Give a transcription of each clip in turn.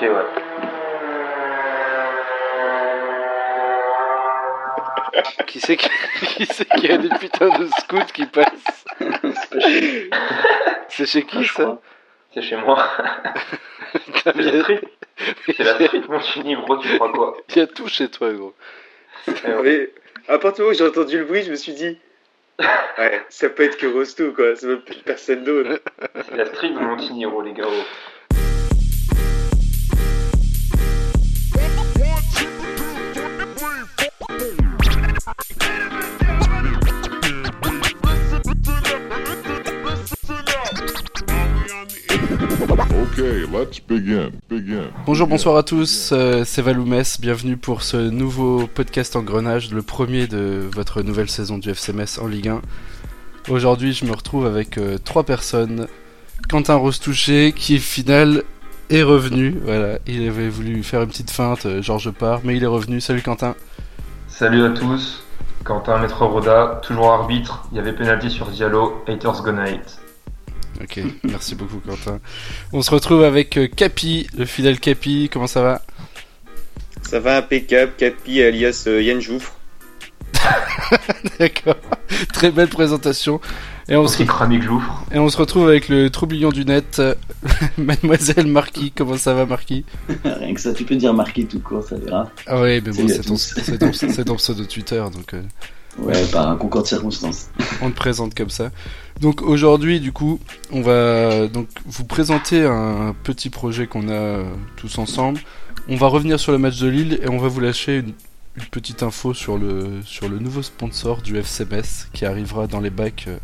Ok, ouais. Qui c'est qui, qui, c'est qui a des putains de scouts qui passent C'est chez qui ça. C'est chez moi. C'est la street. C'est la street, mon chini, gros, tu crois quoi Il y a tout chez toi, gros. Eh. Mais à partir du moment où j'ai entendu le bruit, je me suis dit, ouais, ça peut être que Rosto, quoi. Ça peut être personne d'autre. C'est la street de Montenegro, les gars. Okay, let's begin. Begin. Bonjour, bonsoir à tous, euh, c'est Valoumès, bienvenue pour ce nouveau podcast Engrenage, le premier de votre nouvelle saison du FCMS en Ligue 1. Aujourd'hui, je me retrouve avec euh, trois personnes. Quentin Rostouché, qui final est revenu, voilà, il avait voulu faire une petite feinte, euh, genre je pars, mais il est revenu. Salut Quentin. Salut à tous. Quentin Maître Roda, toujours arbitre. Il y avait pénalty sur Diallo. Haters gonna hate. Ok, merci beaucoup Quentin. On se retrouve avec euh, Capi, le fidèle Capi, comment ça va? Ça va impeccable, Capi alias euh, Yann Jouffre. D'accord, très belle présentation. Et on, se, et on se retrouve avec le troublion du net, euh, Mademoiselle Marquis, comment ça va Marquis? Rien que ça, tu peux dire marqué tout court, ça verra. Ah ouais, mais bon, c'est ton, ton- c'est ton pseudo Twitter, donc euh, Ouais, par un concours de circonstances. on te présente comme ça. Donc aujourd'hui, du coup, on va donc vous présenter un petit projet qu'on a euh, tous ensemble. On va revenir sur le match de Lille et on va vous lâcher une, une petite info sur le, sur le nouveau sponsor du FCMS qui arrivera dans les bacs euh,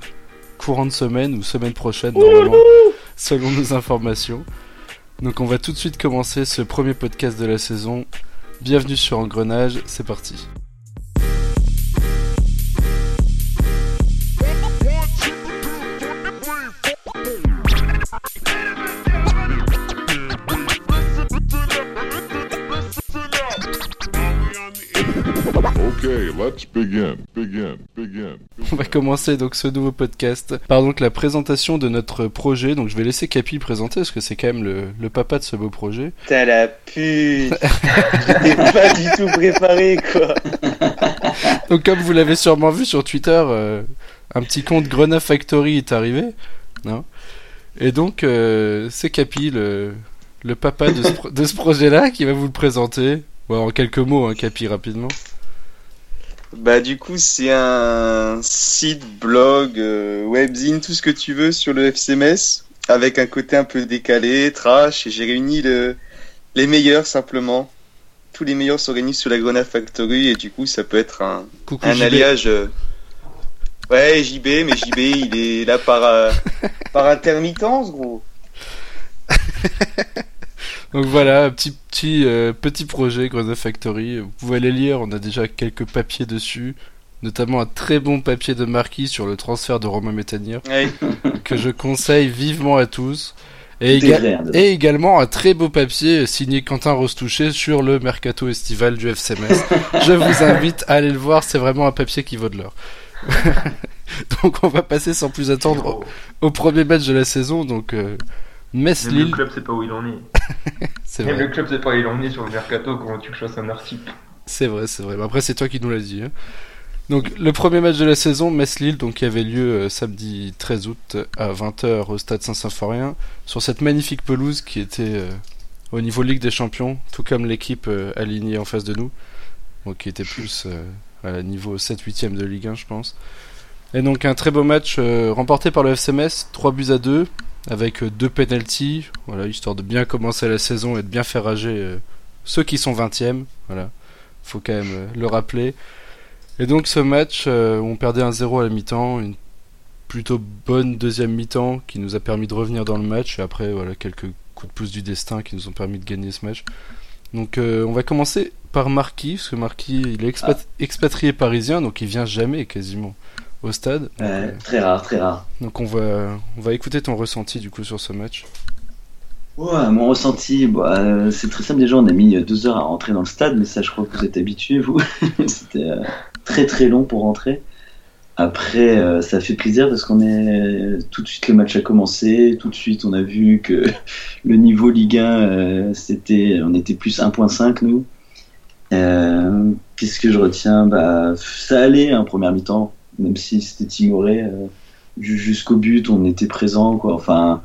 courant de semaine ou semaine prochaine normalement, selon nos informations. Donc on va tout de suite commencer ce premier podcast de la saison. Bienvenue sur Engrenage, c'est parti. Let's begin. Begin. Begin. On va commencer donc ce nouveau podcast par donc la présentation de notre projet. Donc je vais laisser Capi présenter parce que c'est quand même le, le papa de ce beau projet. T'as la pute J'étais pas du tout préparé, quoi. Donc comme vous l'avez sûrement vu sur Twitter, euh, un petit compte Grenade Factory est arrivé, non? Et donc euh, c'est Capi, le, le papa de ce, pro- de ce projet-là, qui va vous le présenter. Bon, en quelques mots, hein, Capi, rapidement. Bah, du coup, c'est un site, blog, euh, webzine, tout ce que tu veux sur le FCMS, avec un côté un peu décalé, trash, et j'ai réuni le... les meilleurs, simplement. Tous les meilleurs s'organisent sur la Grenade Factory, et du coup, ça peut être un, Coucou un JB. alliage. euh, Ouais, JB, mais JB, il est là par, euh, par intermittence, gros. Donc voilà, petit petit euh, petit projet Grenade Factory. Vous pouvez aller lire, on a déjà quelques papiers dessus, notamment un très bon papier de Marquis sur le transfert de Romain Métanire Ouais. que je conseille vivement à tous. Et, éga- vrai, également un très beau papier signé Quentin Rostouché sur le mercato estival du FCMS. je vous invite à aller le voir, c'est vraiment un papier qui vaut de l'or. donc on va passer sans plus attendre au, au premier match de la saison, donc euh, Même le Metz-Lille, club sait pas où il en est. c'est Même vrai. le club sait pas où il en est sur le mercato. Comment tu que je fasse un article C'est vrai, c'est vrai. Mais Après, c'est toi qui nous l'as dit. hein. Donc, le premier match de la saison, Metz-Lille, donc qui avait lieu euh, samedi 13 août à 20h au stade Saint-Symphorien, sur cette magnifique pelouse qui était euh, au niveau Ligue des Champions, tout comme l'équipe euh, alignée en face de nous, donc qui était plus euh, à la niveau 7-8ème de Ligue 1, je pense. Et donc, un très beau match euh, remporté par le FCMS, 3 buts à 2, avec euh, deux penalties, voilà, histoire de bien commencer la saison et de bien faire rager euh, ceux qui sont 20ème, voilà faut quand même euh, le rappeler. Et donc ce match, euh, on perdait 1-0 à la mi-temps, une plutôt bonne deuxième mi-temps qui nous a permis de revenir dans le match, et après voilà quelques coups de pouce du destin qui nous ont permis de gagner ce match. Donc on va commencer par Marquis, parce que Marquis il est expat- expatrié parisien, donc il vient jamais quasiment au stade. Donc, très rare, très rare. donc on va, on va écouter ton ressenti du coup sur ce match. Ouais, mon ressenti, bah, euh, c'est très simple. Déjà, on a mis euh, deux heures à rentrer dans le stade, mais ça, je crois que vous êtes habitués, vous. C'était euh, très très long pour rentrer. Après, euh, ça fait plaisir parce qu'on est tout de suite le match a commencé, tout de suite on a vu que le niveau Ligue 1, euh, c'était, on était plus 1.5 nous. Qu'est-ce que je retiens? Bah, ça allait en première mi-temps, même si c'était timoré. euh, ju- Jusqu'au but, on était présent, quoi. Enfin,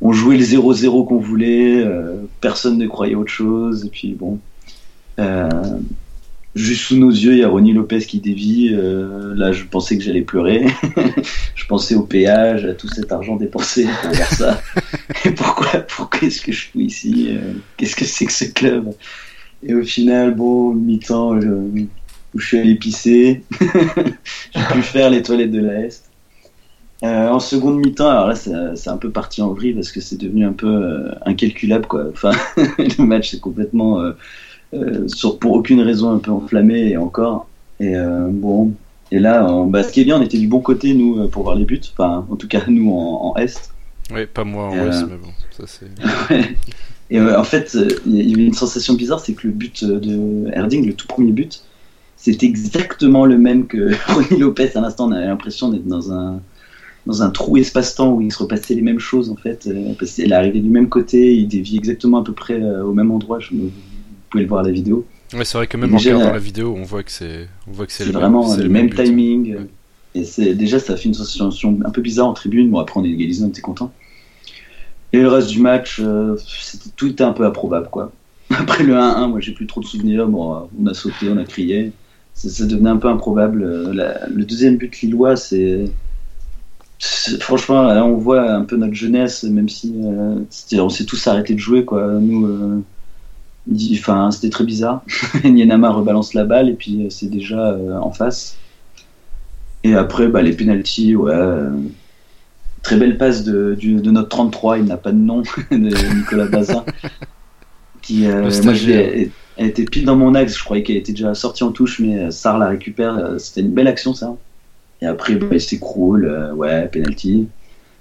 on jouait le 0-0 qu'on voulait. euh, personne ne croyait autre chose. Et puis bon, euh, juste sous nos yeux, il y a Ronnie Lopez qui dévie. euh, là, je pensais que j'allais pleurer. je pensais au péage, à tout cet argent dépensé pour voir ça. Et pourquoi, pourquoi est-ce que je suis ici Qu'est-ce que c'est que ce club? Et au final, bon, mi-temps, où je suis allé pisser. J'ai pu faire les toilettes de la Est. Euh, en seconde mi-temps, alors là, c'est c'est un peu parti en vrille parce que c'est devenu un peu euh, incalculable, quoi. Enfin, le match c'est complètement, euh, euh, sur, pour aucune raison, un peu enflammé et encore. Et euh, bon, et là, en, ce qui est bien, on était du bon côté nous euh, pour voir les buts. Enfin, en tout cas, nous en, en Est. Ouais, pas moi en Euh, Ouest, mais bon, ça c'est. Et euh, en fait, euh, il y avait une sensation bizarre, c'est que le but euh, de Erding, le tout premier but, c'est exactement le même que Ronnie Lopez. À l'instant, on avait l'impression d'être dans un dans un trou espace-temps où il se repassait les mêmes choses en fait. euh, parce qu'elle est arrivée du même côté, il dévie exactement à peu près euh, au même endroit. Je, vous pouvez le voir à la vidéo. Ouais, c'est vrai que même en regardant la vidéo, on voit que c'est, on voit que c'est le vraiment même, le même timing. Ouais. Et c'est déjà ça fait une sensation un peu bizarre en tribune. Bon après on est égalisé, on était content. Et le reste du match, euh, c'était tout était un peu improbable quoi. Après le 1-1, moi j'ai plus trop de souvenirs. Bon, on a sauté, on a crié. Ça, devenait un peu improbable. Euh, la- le deuxième but lillois, c'est franchement on voit un peu notre jeunesse, même si euh, on s'est tous arrêtés de jouer quoi. Nous. euh, dit- Enfin, c'était très bizarre. Nienama rebalance la balle et puis c'est déjà euh, en face. Et après, bah, les pénalties, ouais. très belle passe de, du- de notre 33, il n'a pas de nom, de Nicolas Bazin. qui, moi, je stagiaire. l'ai- elle était pile dans mon axe, je croyais qu'elle était déjà sortie en touche, mais euh, Sarr la récupère. euh, C'était une belle action, ça. Et après, bah, il s'écroule, euh, ouais, penalty.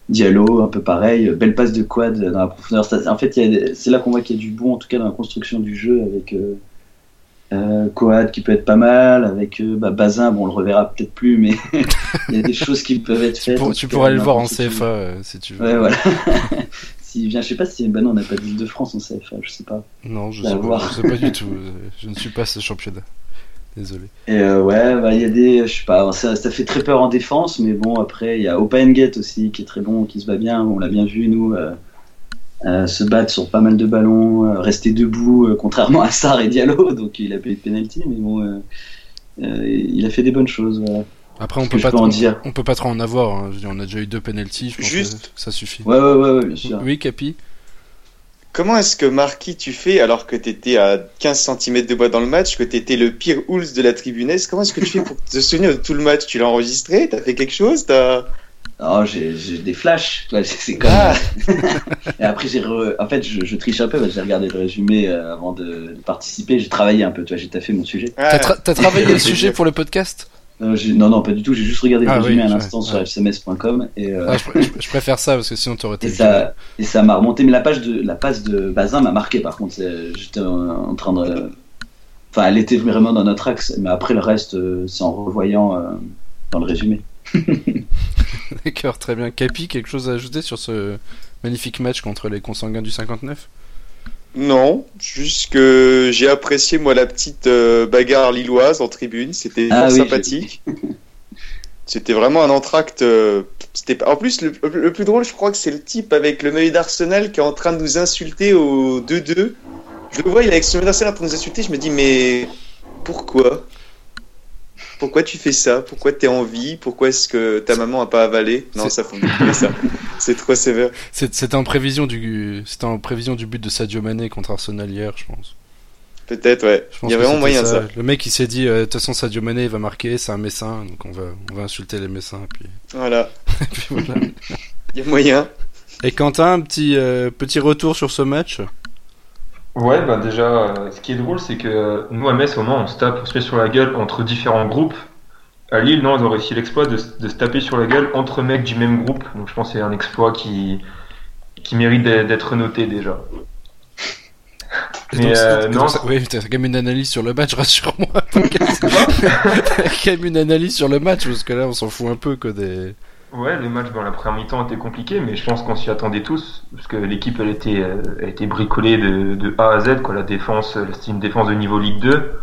Diallo, un peu pareil, belle passe de quad dans la profondeur. Ça- en fait, c'est là qu'on voit qu'il y a du bon, en tout cas dans la construction du jeu, avec euh, euh, Coad qui peut être pas mal, avec bah, Bazin, bon, on le reverra peut-être plus, mais il y a des choses qui peuvent être Tu, faites. pour- tu tout cas, pourrais le voir en. CFA si tu veux. Ouais, voilà. S'il vient, je sais pas si. Bah non, on n'a pas d'île de France en CFA, je sais pas. Non, je sais, pas, je sais pas du tout. Je ne suis pas ce championnat. Désolé. Et euh, ouais, bah, il y a des. Je sais pas, ça, ça fait très peur en défense, mais bon, après, il y a Opengate aussi qui est très bon, qui se bat bien. On l'a bien vu, nous, euh, euh, se battre sur pas mal de ballons, rester debout, contrairement à Sarr et Diallo, donc il a eu de penalty, mais bon, il a fait des bonnes choses. voilà. Après, on peut pas on- dire. On peut pas trop en avoir. hein. Dire, on a déjà eu deux penalties. Je pense Juste- que ça suffit. Ouais, ouais, ouais, ouais, bien sûr. Oui, Capi. Comment est-ce que Marquis tu fais alors que t'étais à 15 cm de bois dans le match, que t'étais le pire Hulz de la tribunaise Comment est-ce que tu fais pour te souvenir de tout le match? Tu l'as enregistré? T'as fait quelque chose? Oh, j'ai j'ai des flashs, tu vois, c'est comme. Ah. Et après, j'ai re- en fait, je, je triche un peu, parce que j'ai regardé le résumé euh, avant de, de participer. J'ai travaillé un peu, tu vois, j'ai taffé mon sujet. Ah. T'as tra- t'as travaillé le sujet pour le podcast? Euh, non, non, pas du tout. J'ai juste regardé le Ah résumé oui, à ouais, l'instant sur ouais. fcms.com et, euh, Ah, je, pr- je- je préfère ça parce que sinon t'aurais été. et ça et ça m'a remonté. Mais la page de la passe de Bazin m'a marqué. Par contre, j'étais en, en train de. Enfin, elle était vraiment dans notre axe. Mais après le reste, euh, c'est en revoyant euh, dans le résumé. D'accord, très bien. Capi, quelque chose à ajouter sur ce magnifique match contre les consanguins du 59 Non, juste que j'ai apprécié moi la petite euh, bagarre lilloise en tribune, c'était Ah oui, sympathique. C'était vraiment un entracte. euh, C'était pas- en plus le, le plus drôle, je crois que c'est le type avec le maillot d'Arsenal qui est en train de nous insulter au 2-2. Je le vois, il est avec son maillot d'Arsenal en train de nous insulter. Je me dis mais pourquoi? Pourquoi tu fais ça? Pourquoi t'es en vie? Pourquoi est-ce que ta maman a pas avalé? Non, ça pas ça. C'est trop sévère. C'est- C'était en prévision du, c'était en prévision du but de Sadio Mané contre Arsenal hier, je pense. Peut-être ouais. Il y a vraiment moyen ça. Le mec il s'est dit, euh, de toute façon Sadio Mané il va marquer, c'est un messin, donc on va, on va insulter les messins. Puis, Voilà. et puis voilà. Il y a moyen. Et Quentin, un petit, euh, petit retour sur ce match? Ouais, bah déjà, euh, ce qui est drôle, c'est que nous à Metz, au moment, on se tape, on se met sur la gueule entre différents groupes. À Lille, non, ils ont réussi l'exploit de, se- de se taper sur la gueule entre mecs du même groupe. Donc je pense que c'est un exploit qui, qui mérite d'être noté déjà. Mais, donc, euh, non. ça- oui, t'as quand même une analyse sur le match, rassure-moi. t'as quand même une analyse sur le match, parce que là, on s'en fout un peu, quoi, des... Ouais, le match dans la première mi-temps était compliqué, mais je pense qu'on s'y attendait tous, parce que l'équipe elle était, euh, elle était bricolée de, de A à Z, quoi. La défense, c'était une défense de niveau Ligue 2.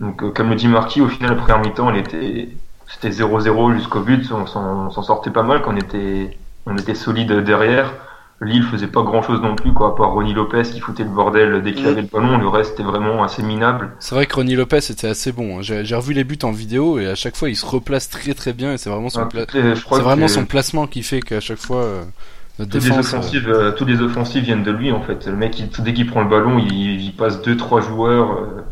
Donc, euh, comme le dit Marquis, au final, la première mi-temps, elle était, c'était 0-0 jusqu'au but. On s'en sortait pas mal, qu'on était, on était solide derrière. Lille faisait pas grand chose non plus, quoi, à part Ronnie Lopez qui foutait le bordel dès qu'il Mm. avait le ballon. Le reste était vraiment assez minable. C'est vrai que Ronnie Lopez était assez bon. hein. J'ai j'ai revu les buts en vidéo, et à chaque fois, il se replace très très bien, et c'est vraiment son, pla- les- vraiment placement qui fait qu'à chaque fois, euh, notre Toutes les défense... euh, offensives, euh, toutes les offensives viennent de lui en fait. Le mec, il- dès qu'il prend le ballon, il, il passe deux trois joueurs. euh.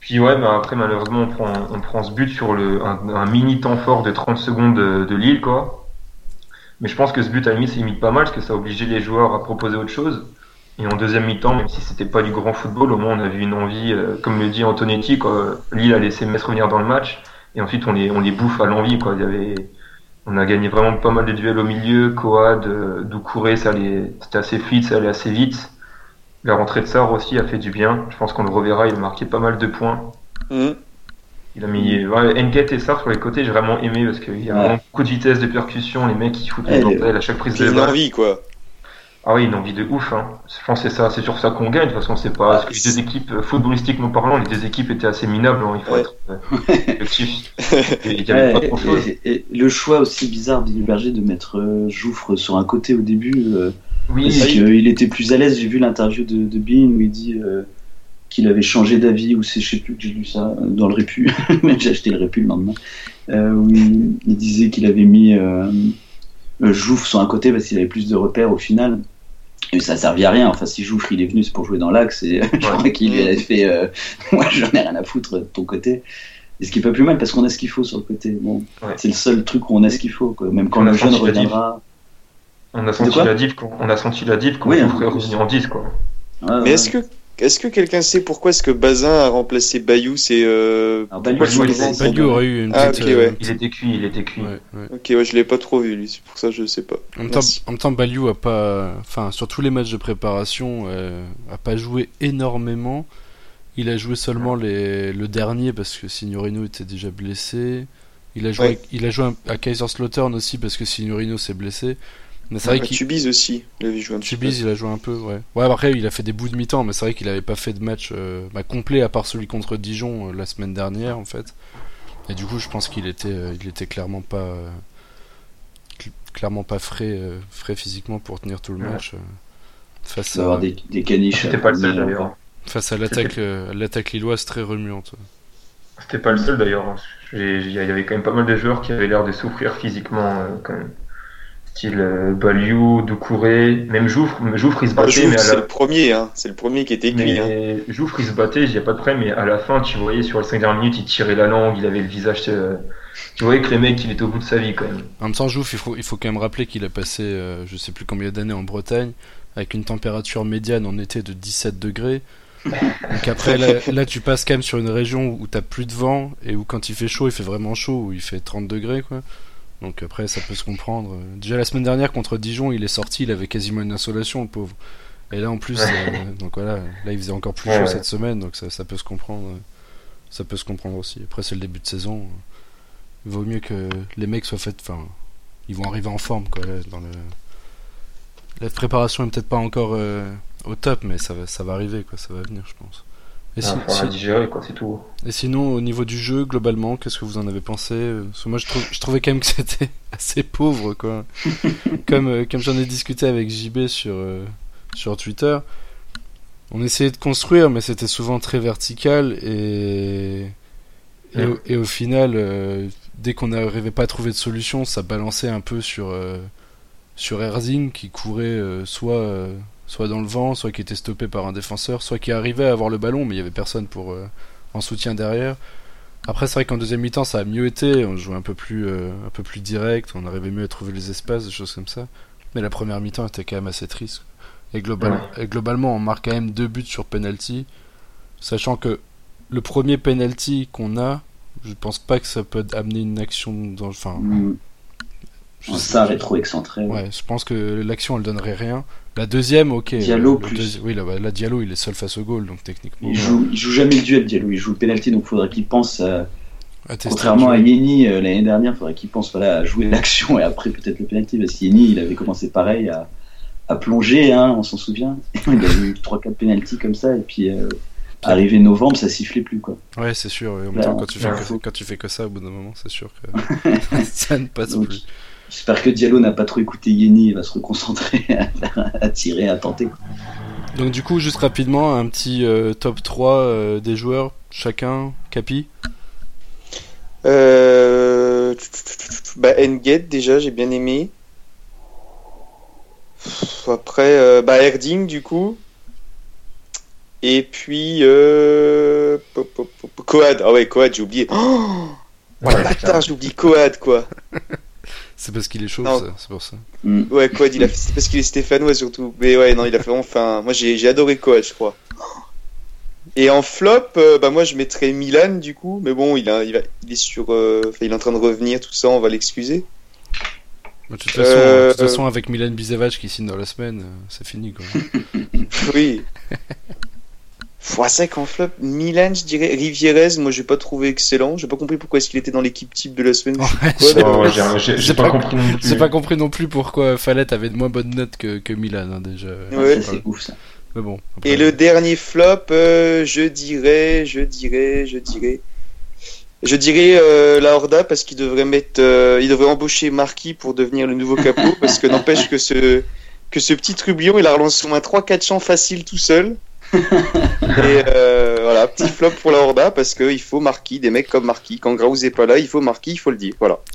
Puis ouais, bah après malheureusement on prend, on prend ce but sur le un, un mini temps fort de 30 secondes de, de Lille quoi. Mais je pense que ce but à la limite c'est limite pas mal parce que ça a obligé les joueurs à proposer autre chose. Et en deuxième mi-temps, même si c'était pas du grand football, au moins on a vu une envie, euh, comme le dit Antonetti, quoi. Lille a laissé Metz revenir dans le match et ensuite on les bouffe à l'envie. Il y avait on a gagné vraiment pas mal de duels au milieu. Coad, euh, Doucouré, ça allait, c'était assez fluide, ça allait assez vite. La rentrée de Sarr aussi a fait du bien. Je pense qu'on le reverra, il a marqué pas mal de points. Mhm. Il a mis ouais, et Sarr sur les côtés, j'ai vraiment aimé parce qu'il y a Ouais. vraiment beaucoup de vitesse, de percussion, les mecs qui foutent Ouais, le bordel à chaque prise de balle. envie, quoi. Ah oui, une envie de ouf. Hein. Je pense que c'est ça, c'est sur ça qu'on gagne. De toute façon, c'est pas. Parce que les deux équipes, euh, footballistiquement parlant, les deux équipes étaient assez minables. hein. Il faut Ouais. être euh, objectif. Il y avait pas grand chose. et, et le choix aussi bizarre d'Yves Berger de mettre euh, Jouffre sur un côté au début, euh, Oui, parce Ah, il- qu'il était plus à l'aise. J'ai vu l'interview de, de Bean où il dit euh, qu'il avait changé d'avis, ou c'est, je sais plus que j'ai lu ça, dans le Répu, mais j'ai acheté le Répu le lendemain, euh, où il, il disait qu'il avait mis euh, euh, Jouffre sur un côté parce qu'il avait plus de repères au final. Et ça servait à rien. Enfin, si Jouffre il est venu, c'est pour jouer dans l'axe. Et je crois qu'il lui avait fait euh, Moi, j'en ai rien à foutre de ton côté. Et ce qui est pas plus mal parce qu'on a ce qu'il faut sur le côté. Bon, Ouais. c'est le seul truc où on a ce qu'il faut. Quoi. Même quand On a le jeune senti la diff. reviendra. On a senti la div, qu'on- on a senti la div qu'on Oui, en ferait plus. revenir en 10 quoi. Ouais, ouais. Mais est-ce que, est-ce que quelqu'un sait pourquoi est-ce que Bazin a remplacé Bayou C'est euh... Alors, Bayou, pourquoi je Baggio aurait eu une Ah, petite... euh, ouais. Il était cuit, il était cuit. ouais, ouais. Ok, ouais, je l'ai pas trop vu lui, c'est pour ça que je sais pas. En même, temps, Merci. en même temps, Baliou a pas, enfin, sur tous les matchs de préparation, euh, a pas joué énormément. Il a joué seulement les, le dernier parce que Signorino était déjà blessé. Il a joué, Ouais. il a joué à Kaiserslautern aussi parce que Signorino s'est blessé. Mais c'est vrai qu'il Tubize aussi, il avait joué un petit peu. Chibiz, il a joué un peu, ouais. Ouais, après, il a fait des bouts de mi-temps, mais c'est vrai qu'il avait pas fait de match euh, bah, complet à part celui contre Dijon euh, la semaine dernière, en fait. Et du coup, je pense qu'il était, euh, il était clairement pas, euh, cl- clairement pas frais, euh, frais physiquement pour tenir tout le Ouais. match euh, face avoir à, des, des caniches. C'était pas le seul d'ailleurs. face à l'attaque, euh, l'attaque lilloise très remuante. C'était pas le seul d'ailleurs. J'ai- Il y avait quand même pas mal de joueurs qui avaient l'air de souffrir physiquement euh, quand même. Style euh, Baliou, Doucouré, même Jouffre. Jouffre il se Ah, battait, Jouffre, mais c'est la... le premier, hein. c'est le premier qui était cuit. Hein. Jouffre, il se battait, il n'y a pas de problème, mais à la fin, tu voyais sur les 5 dernières minutes, il tirait la langue, il avait le visage. euh, Tu voyais que les mecs, il était au bout de sa vie quand même. En même temps, Jouf, il faut, il faut quand même rappeler qu'il a passé, euh, je sais plus combien d'années en Bretagne, avec une température médiane en été de 17 degrés. Donc après, là, là, tu passes quand même sur une région où t'as plus de vent et où quand il fait chaud, il fait vraiment chaud, où il fait 30 degrés, quoi. Donc après, ça peut se comprendre. Déjà la semaine dernière contre Dijon, il est sorti, il avait quasiment une insolation, le pauvre. Et là, en plus, euh, donc voilà, là, il faisait encore plus chaud ouais. cette semaine, donc ça, ça peut se comprendre. euh, Ça peut se comprendre aussi. Après, c'est le début de saison. Il vaut mieux que les mecs soient faits. Enfin, ils vont arriver en forme, quoi. là, dans le... La préparation est peut-être pas encore euh, au top, mais ça va, ça va arriver, quoi. Ça va venir, je pense. Et, si- si- digérer, quoi, c'est tout. et sinon, au niveau du jeu, globalement, qu'est-ce que vous en avez pensé euh, Parce que moi, je, trouvais quand même que c'était assez pauvre, quoi. comme euh, comme j'en ai discuté avec JB sur, euh, sur Twitter, on essayait de construire, mais c'était souvent très vertical et. Et, au, et au final, euh, dès qu'on n'arrivait pas à trouver de solution, ça balançait un peu sur, euh, sur Erzing qui courait soit, soit dans le vent, soit qui était stoppé par un défenseur, soit qui arrivait à avoir le ballon, mais il y avait personne pour euh, en soutien derrière. Après, c'est vrai qu'en deuxième mi-temps, ça a mieux été. On jouait un peu plus, euh, un peu plus direct, on arrivait mieux à trouver les espaces, des choses comme ça. Mais la première mi-temps était quand même assez triste. Et, global- et globalement, on marque quand même deux buts sur penalty, sachant que le premier penalty qu'on a, je pense pas que ça peut amener une action dans, enfin, Mm. Je Sarr est trop excentré. ouais. Je pense que l'action elle donnerait rien. La deuxième, ok. Diallo le plus. deuxi- Oui, là, bah, là, Diallo il est seul face au goal, donc techniquement. Il joue, il joue jamais le duel, Diallo. Il joue le penalty, donc faudrait qu'il pense, à- à contrairement à. Yeni euh, l'année dernière, faudrait qu'il pense voilà, à jouer l'action et après peut-être le penalty. Parce qu'Yeni, il avait commencé pareil à, à plonger, hein, on s'en souvient. il a eu 3-4 penalties comme ça, et puis euh, arrivé novembre, ça sifflait plus. quoi. Ouais, c'est sûr. et En même Là, temps, quand tu, fais ouais. que, quand tu fais que ça, au bout d'un moment, c'est sûr que ça ne passe Donc, plus. J'espère que Diallo n'a pas trop écouté Yeni et va se reconcentrer à, tirer, à tenter. Donc, du coup, juste rapidement, un petit euh, top 3 euh, des joueurs, chacun. Capi? Euh... Bah, Engate, déjà, j'ai bien aimé. Après, euh, bah, Erding, du coup. Et puis, euh... Coad. Ah ouais, Coad, j'ai oublié. Oh Ouais, bâtard, j'ai oublié Coad, quoi. C'est parce qu'il est chaud, c'est pour ça. Mm. Ouais, Coad, il a fait... c'est parce qu'il est stéphanois, surtout. Mais ouais, non, il a fait vraiment... Enfin, moi, j'ai j'ai adoré Coad, je crois. Et en flop, euh, bah moi je mettrais Milan du coup, mais bon il, a, il, est sur, euh, il est en train de revenir, tout ça, on va l'excuser. De toute façon, Euh, de toute façon, avec Milan Bisevac qui signe dans la semaine, euh, c'est fini quoi. Oui. Fois sec en flop, Milan, je dirais. Rivierez, moi j'ai pas trouvé excellent. J'ai pas compris pourquoi est-ce qu'il était dans l'équipe type de la semaine. J'ai- pas- pas compris non plus. J'ai pas compris non plus pourquoi Fallette avait de moins bonnes notes que, que Milan hein, déjà. Ouais. C'est ouf ça. Mais bon. Et le dernier flop, euh, je dirais, je dirais, je dirais. Je dirais euh, la Horda parce qu'il devrait mettre, euh, il devrait embaucher Marquis pour devenir le nouveau capot parce que n'empêche que ce que ce petit trublion il a relancé au moins 3-4 champs faciles tout seul. Et euh, voilà, petit flop pour la Horda parce qu'il faut Marquis, des mecs comme Marquis. Quand Graus est pas là, il faut Marquis, il faut le dire. Voilà.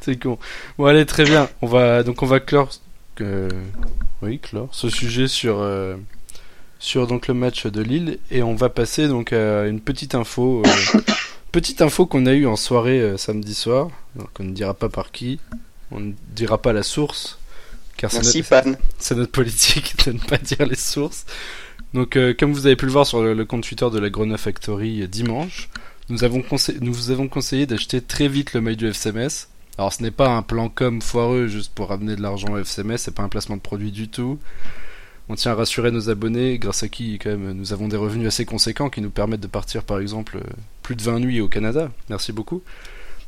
C'est con. Bon allez très bien. On va donc on va clore oui ce sujet sur euh, sur donc le match de Lille et on va passer donc à une petite info euh, petite info qu'on a eue en soirée samedi soir. Donc on ne dira pas par qui, on ne dira pas la source car c'est notre- politique de ne pas dire les sources. Donc, euh, comme vous avez pu le voir sur le, le compte Twitter de la Grenoble Factory euh, dimanche, nous avons, conseillé, nous vous avons conseillé d'acheter très vite le mail du FCMS. Alors, ce n'est pas un plan com foireux juste pour ramener de l'argent au FCMS, c'est pas un placement de produit du tout. On tient à rassurer nos abonnés, grâce à qui, quand même, nous avons des revenus assez conséquents qui nous permettent de partir, par exemple, euh, plus de 20 nuits au Canada. Merci beaucoup.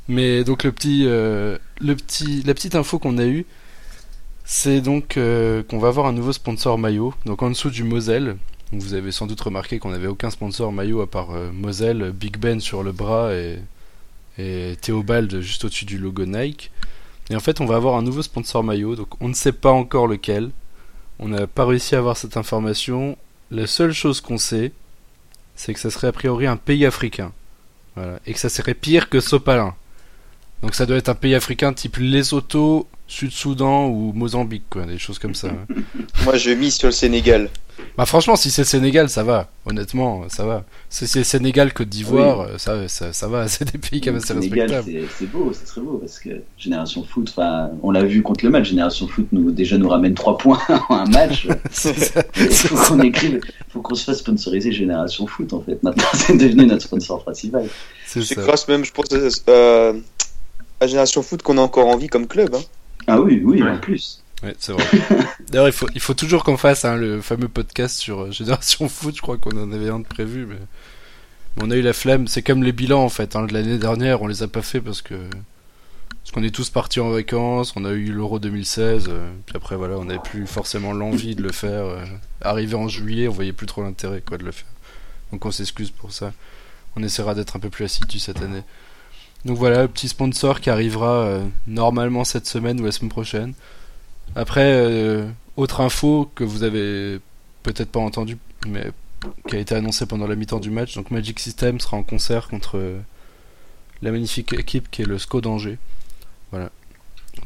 Mais donc, le petit, euh, le petit, la petite info qu'on a eue, c'est donc euh, qu'on va avoir un nouveau sponsor maillot, donc en dessous du Moselle. Vous avez sans doute remarqué qu'on n'avait aucun sponsor maillot à part euh, Moselle, Big Ben sur le bras et, Théobald juste au-dessus du logo Nike. Et en fait, on va avoir un nouveau sponsor maillot, donc on ne sait pas encore lequel. On n'a pas réussi à avoir cette information. La seule chose qu'on sait, c'est que ça serait a priori un pays africain. Et que ça serait pire que Sopalin. Donc ça doit être un pays africain type Lesotho, Sud-Soudan ou Mozambique, quoi, des choses comme ça. Moi je mise sur le Sénégal. Bah franchement, si c'est Sénégal, ça va. Honnêtement, ça va. Si c'est Sénégal, Côte d'Ivoire, ça, ça, ça va. C'est des pays quand même assez Le Sénégal, respectables. c'est c'est beau, ça serait beau parce que Génération Foot, enfin, on l'a vu contre le match. Génération Foot nous déjà nous ramène 3 points en un match. C'est ça. Il faut qu'on écrive, faut qu'on se fasse sponsoriser Génération Foot en fait. Maintenant, c'est devenu notre sponsor principal. C'est C'est ça. grâce même, je pense, euh, à Génération Foot qu'on a encore envie comme club. Hein. Ah oui, oui, Ouais. en plus. Ouais, c'est vrai. D'ailleurs, il faut, il faut toujours qu'on fasse hein, le fameux podcast sur euh, Génération Foot. Je crois qu'on en avait un de prévu, mais mais on a eu la flemme. C'est comme les bilans en fait. Hein, de l'année dernière, on les a pas fait parce que parce qu'on est tous partis en vacances. On a eu l'Euro 2016. euh, puis après, voilà, on n'avait plus forcément l'envie de le faire. euh. arrivé en juillet, on voyait plus trop l'intérêt quoi de le faire. Donc on s'excuse pour ça. On essaiera d'être un peu plus assidu cette année. Donc voilà, le petit sponsor qui arrivera euh, normalement cette semaine ou la semaine prochaine. Après, euh, autre info que vous avez peut-être pas entendu, mais qui a été annoncée pendant la mi-temps du match. Donc Magic System sera en concert contre euh, la magnifique équipe qui est le SCO d'Angers. Voilà.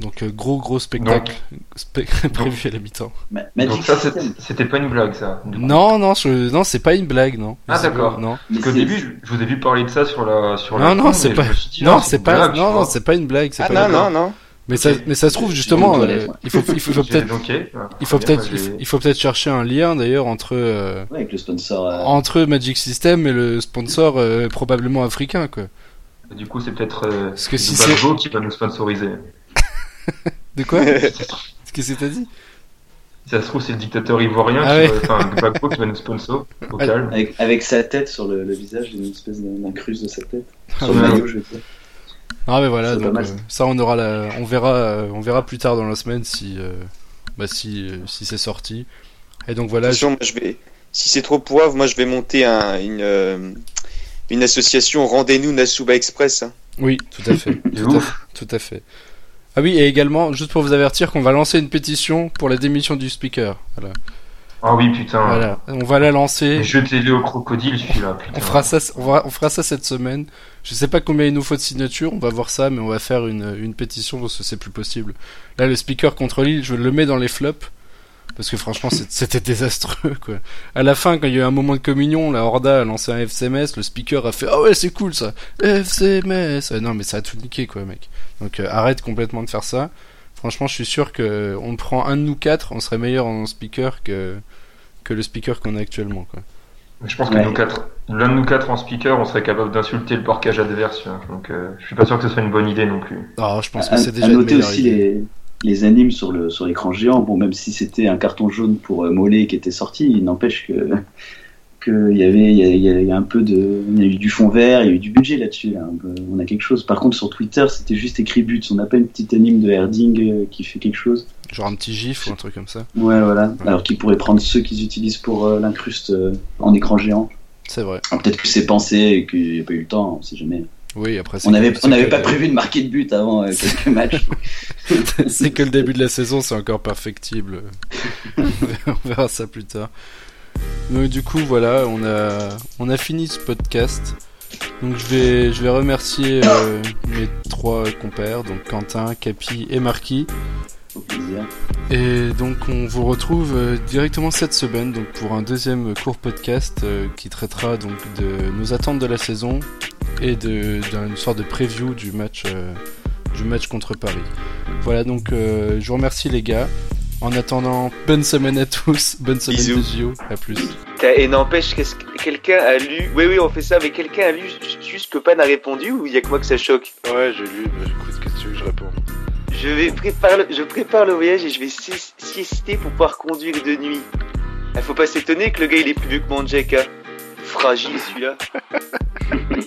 Donc euh, gros gros spectacle spec- prévu à la mi-temps. Ma- Magic Donc ça, c'était- pas une blague, ça. Non non je... non c'est pas une blague non. Ah, d'accord. Non Parce qu'au début, je- vous ai vu parler de ça sur la sur Non, la non, c'est pas- dit, non ah, c'est une pas blague, non non c'est pas une blague. Ah pas non, une- non, non. Mais ça mais ça se trouve justement euh, il faut il faut, peut-être voilà. il faut peut-être il faut- peut-être chercher un lien d'ailleurs entre euh, Ouais, avec le sponsor. euh, entre Magic System et le sponsor euh, probablement africain quoi. Du coup, c'est peut-être euh, Parce que si Gbagbo qui va nous sponsoriser. De quoi Qu'est-ce que c'est t'as dit ça se trouve, c'est le dictateur ivoirien Ah qui ouais. va, enfin, Gbagbo qui va nous sponsor au calme. Avec, avec sa tête sur le, le visage, une espèce d'incruste de sa tête. Ah Sur le ouais. maillot, je veux dire. Ah mais voilà, C'est pas donc mal, euh, ça. on aura la, on verra, euh, on verra plus tard dans la semaine si, euh, bah si, euh, si c'est sorti. Et donc voilà. Attention, moi, je vais. Si c'est trop poivre, moi je vais monter un, une, euh, une association Rendez-nous Nasuba Express. hein. Oui, tout à fait, tout, à, tout à fait. Ah oui, et également, juste pour vous avertir qu'on va lancer une pétition pour la démission du speaker. Voilà, Ah oui, putain. voilà. on va la lancer. Jetez-le au crocodile, celui-là, putain. On fera ça, on, va- on fera ça cette semaine. Je sais pas combien il nous faut de signatures, on va voir ça, mais on va faire une, une pétition parce que c'est plus possible. Là, le speaker contre Lille, je le mets dans les flops. Parce que franchement, c'était désastreux, quoi. À la fin, quand il y a eu un moment de communion, la Horda a lancé un FCMS, le speaker a fait Ah ouais, c'est cool ça, FCMS. Euh, non, mais ça a tout niqué, quoi, mec. Donc euh, arrête complètement de faire ça. Franchement, je suis sûr que on prend un de nous quatre, on serait meilleur en speaker que, que le speaker qu'on a actuellement, quoi. Je pense que Ouais. nous quatre, l'un de nous quatre en speaker, on serait capable d'insulter le porcage adverse. tu vois. Donc, euh, je suis pas sûr que ce soit une bonne idée non plus. Ah, je pense que À, c'est à déjà une noter aussi idée. les, les animes sur le sur l'écran géant. Bon, même si c'était un carton jaune pour euh, Mollet qui était sorti, il n'empêche que que il y avait il y a, y y un peu de il y a eu du fond vert, il y a eu du budget là-dessus. Là. Peu- On a quelque chose. Par contre, sur Twitter, c'était juste écrit buts. On n'a pas une petite anime de Herding euh, qui fait quelque chose. Genre un petit gif ou un truc comme ça. Ouais, voilà. Alors qu'ils pourraient prendre ceux qu'ils utilisent pour euh, l'incruste euh, en écran géant. C'est vrai. Peut-être que c'est pensé et qu'il n'y a pas eu le temps, on sait jamais. Oui, après, On n'avait on pas prévu de marquer de but avant euh, quelques matchs. c'est que le début de la saison, c'est encore perfectible. on verra- ça plus tard. Donc, du coup, voilà, on a, on a fini ce podcast. Donc, je vais, je vais remercier euh, mes trois compères, donc Quentin, Capi et Marquis. Au plaisir. Et donc, on vous retrouve euh, directement cette semaine, donc pour un deuxième court podcast euh, qui traitera donc de nos attentes de la saison et de d'une sorte de preview du match, euh, du match contre Paris. Voilà, donc euh, je vous remercie les gars. En attendant, bonne semaine à tous, bonne semaine Bisous. de JO, à plus. Et n'empêche, qu'est-ce que quelqu'un a lu. Oui, oui, on fait ça, mais quelqu'un a lu ju- juste que Pan a répondu ou il y a que moi que ça choque? Ouais, j'ai lu, bah, écoute, qu'est-ce que tu veux que je réponde? Je vais préparer le, je prépare le voyage et je vais si- siester pour pouvoir conduire de nuit. Il faut pas s'étonner que le gars il est plus vieux que Manjaka. Fragile celui-là.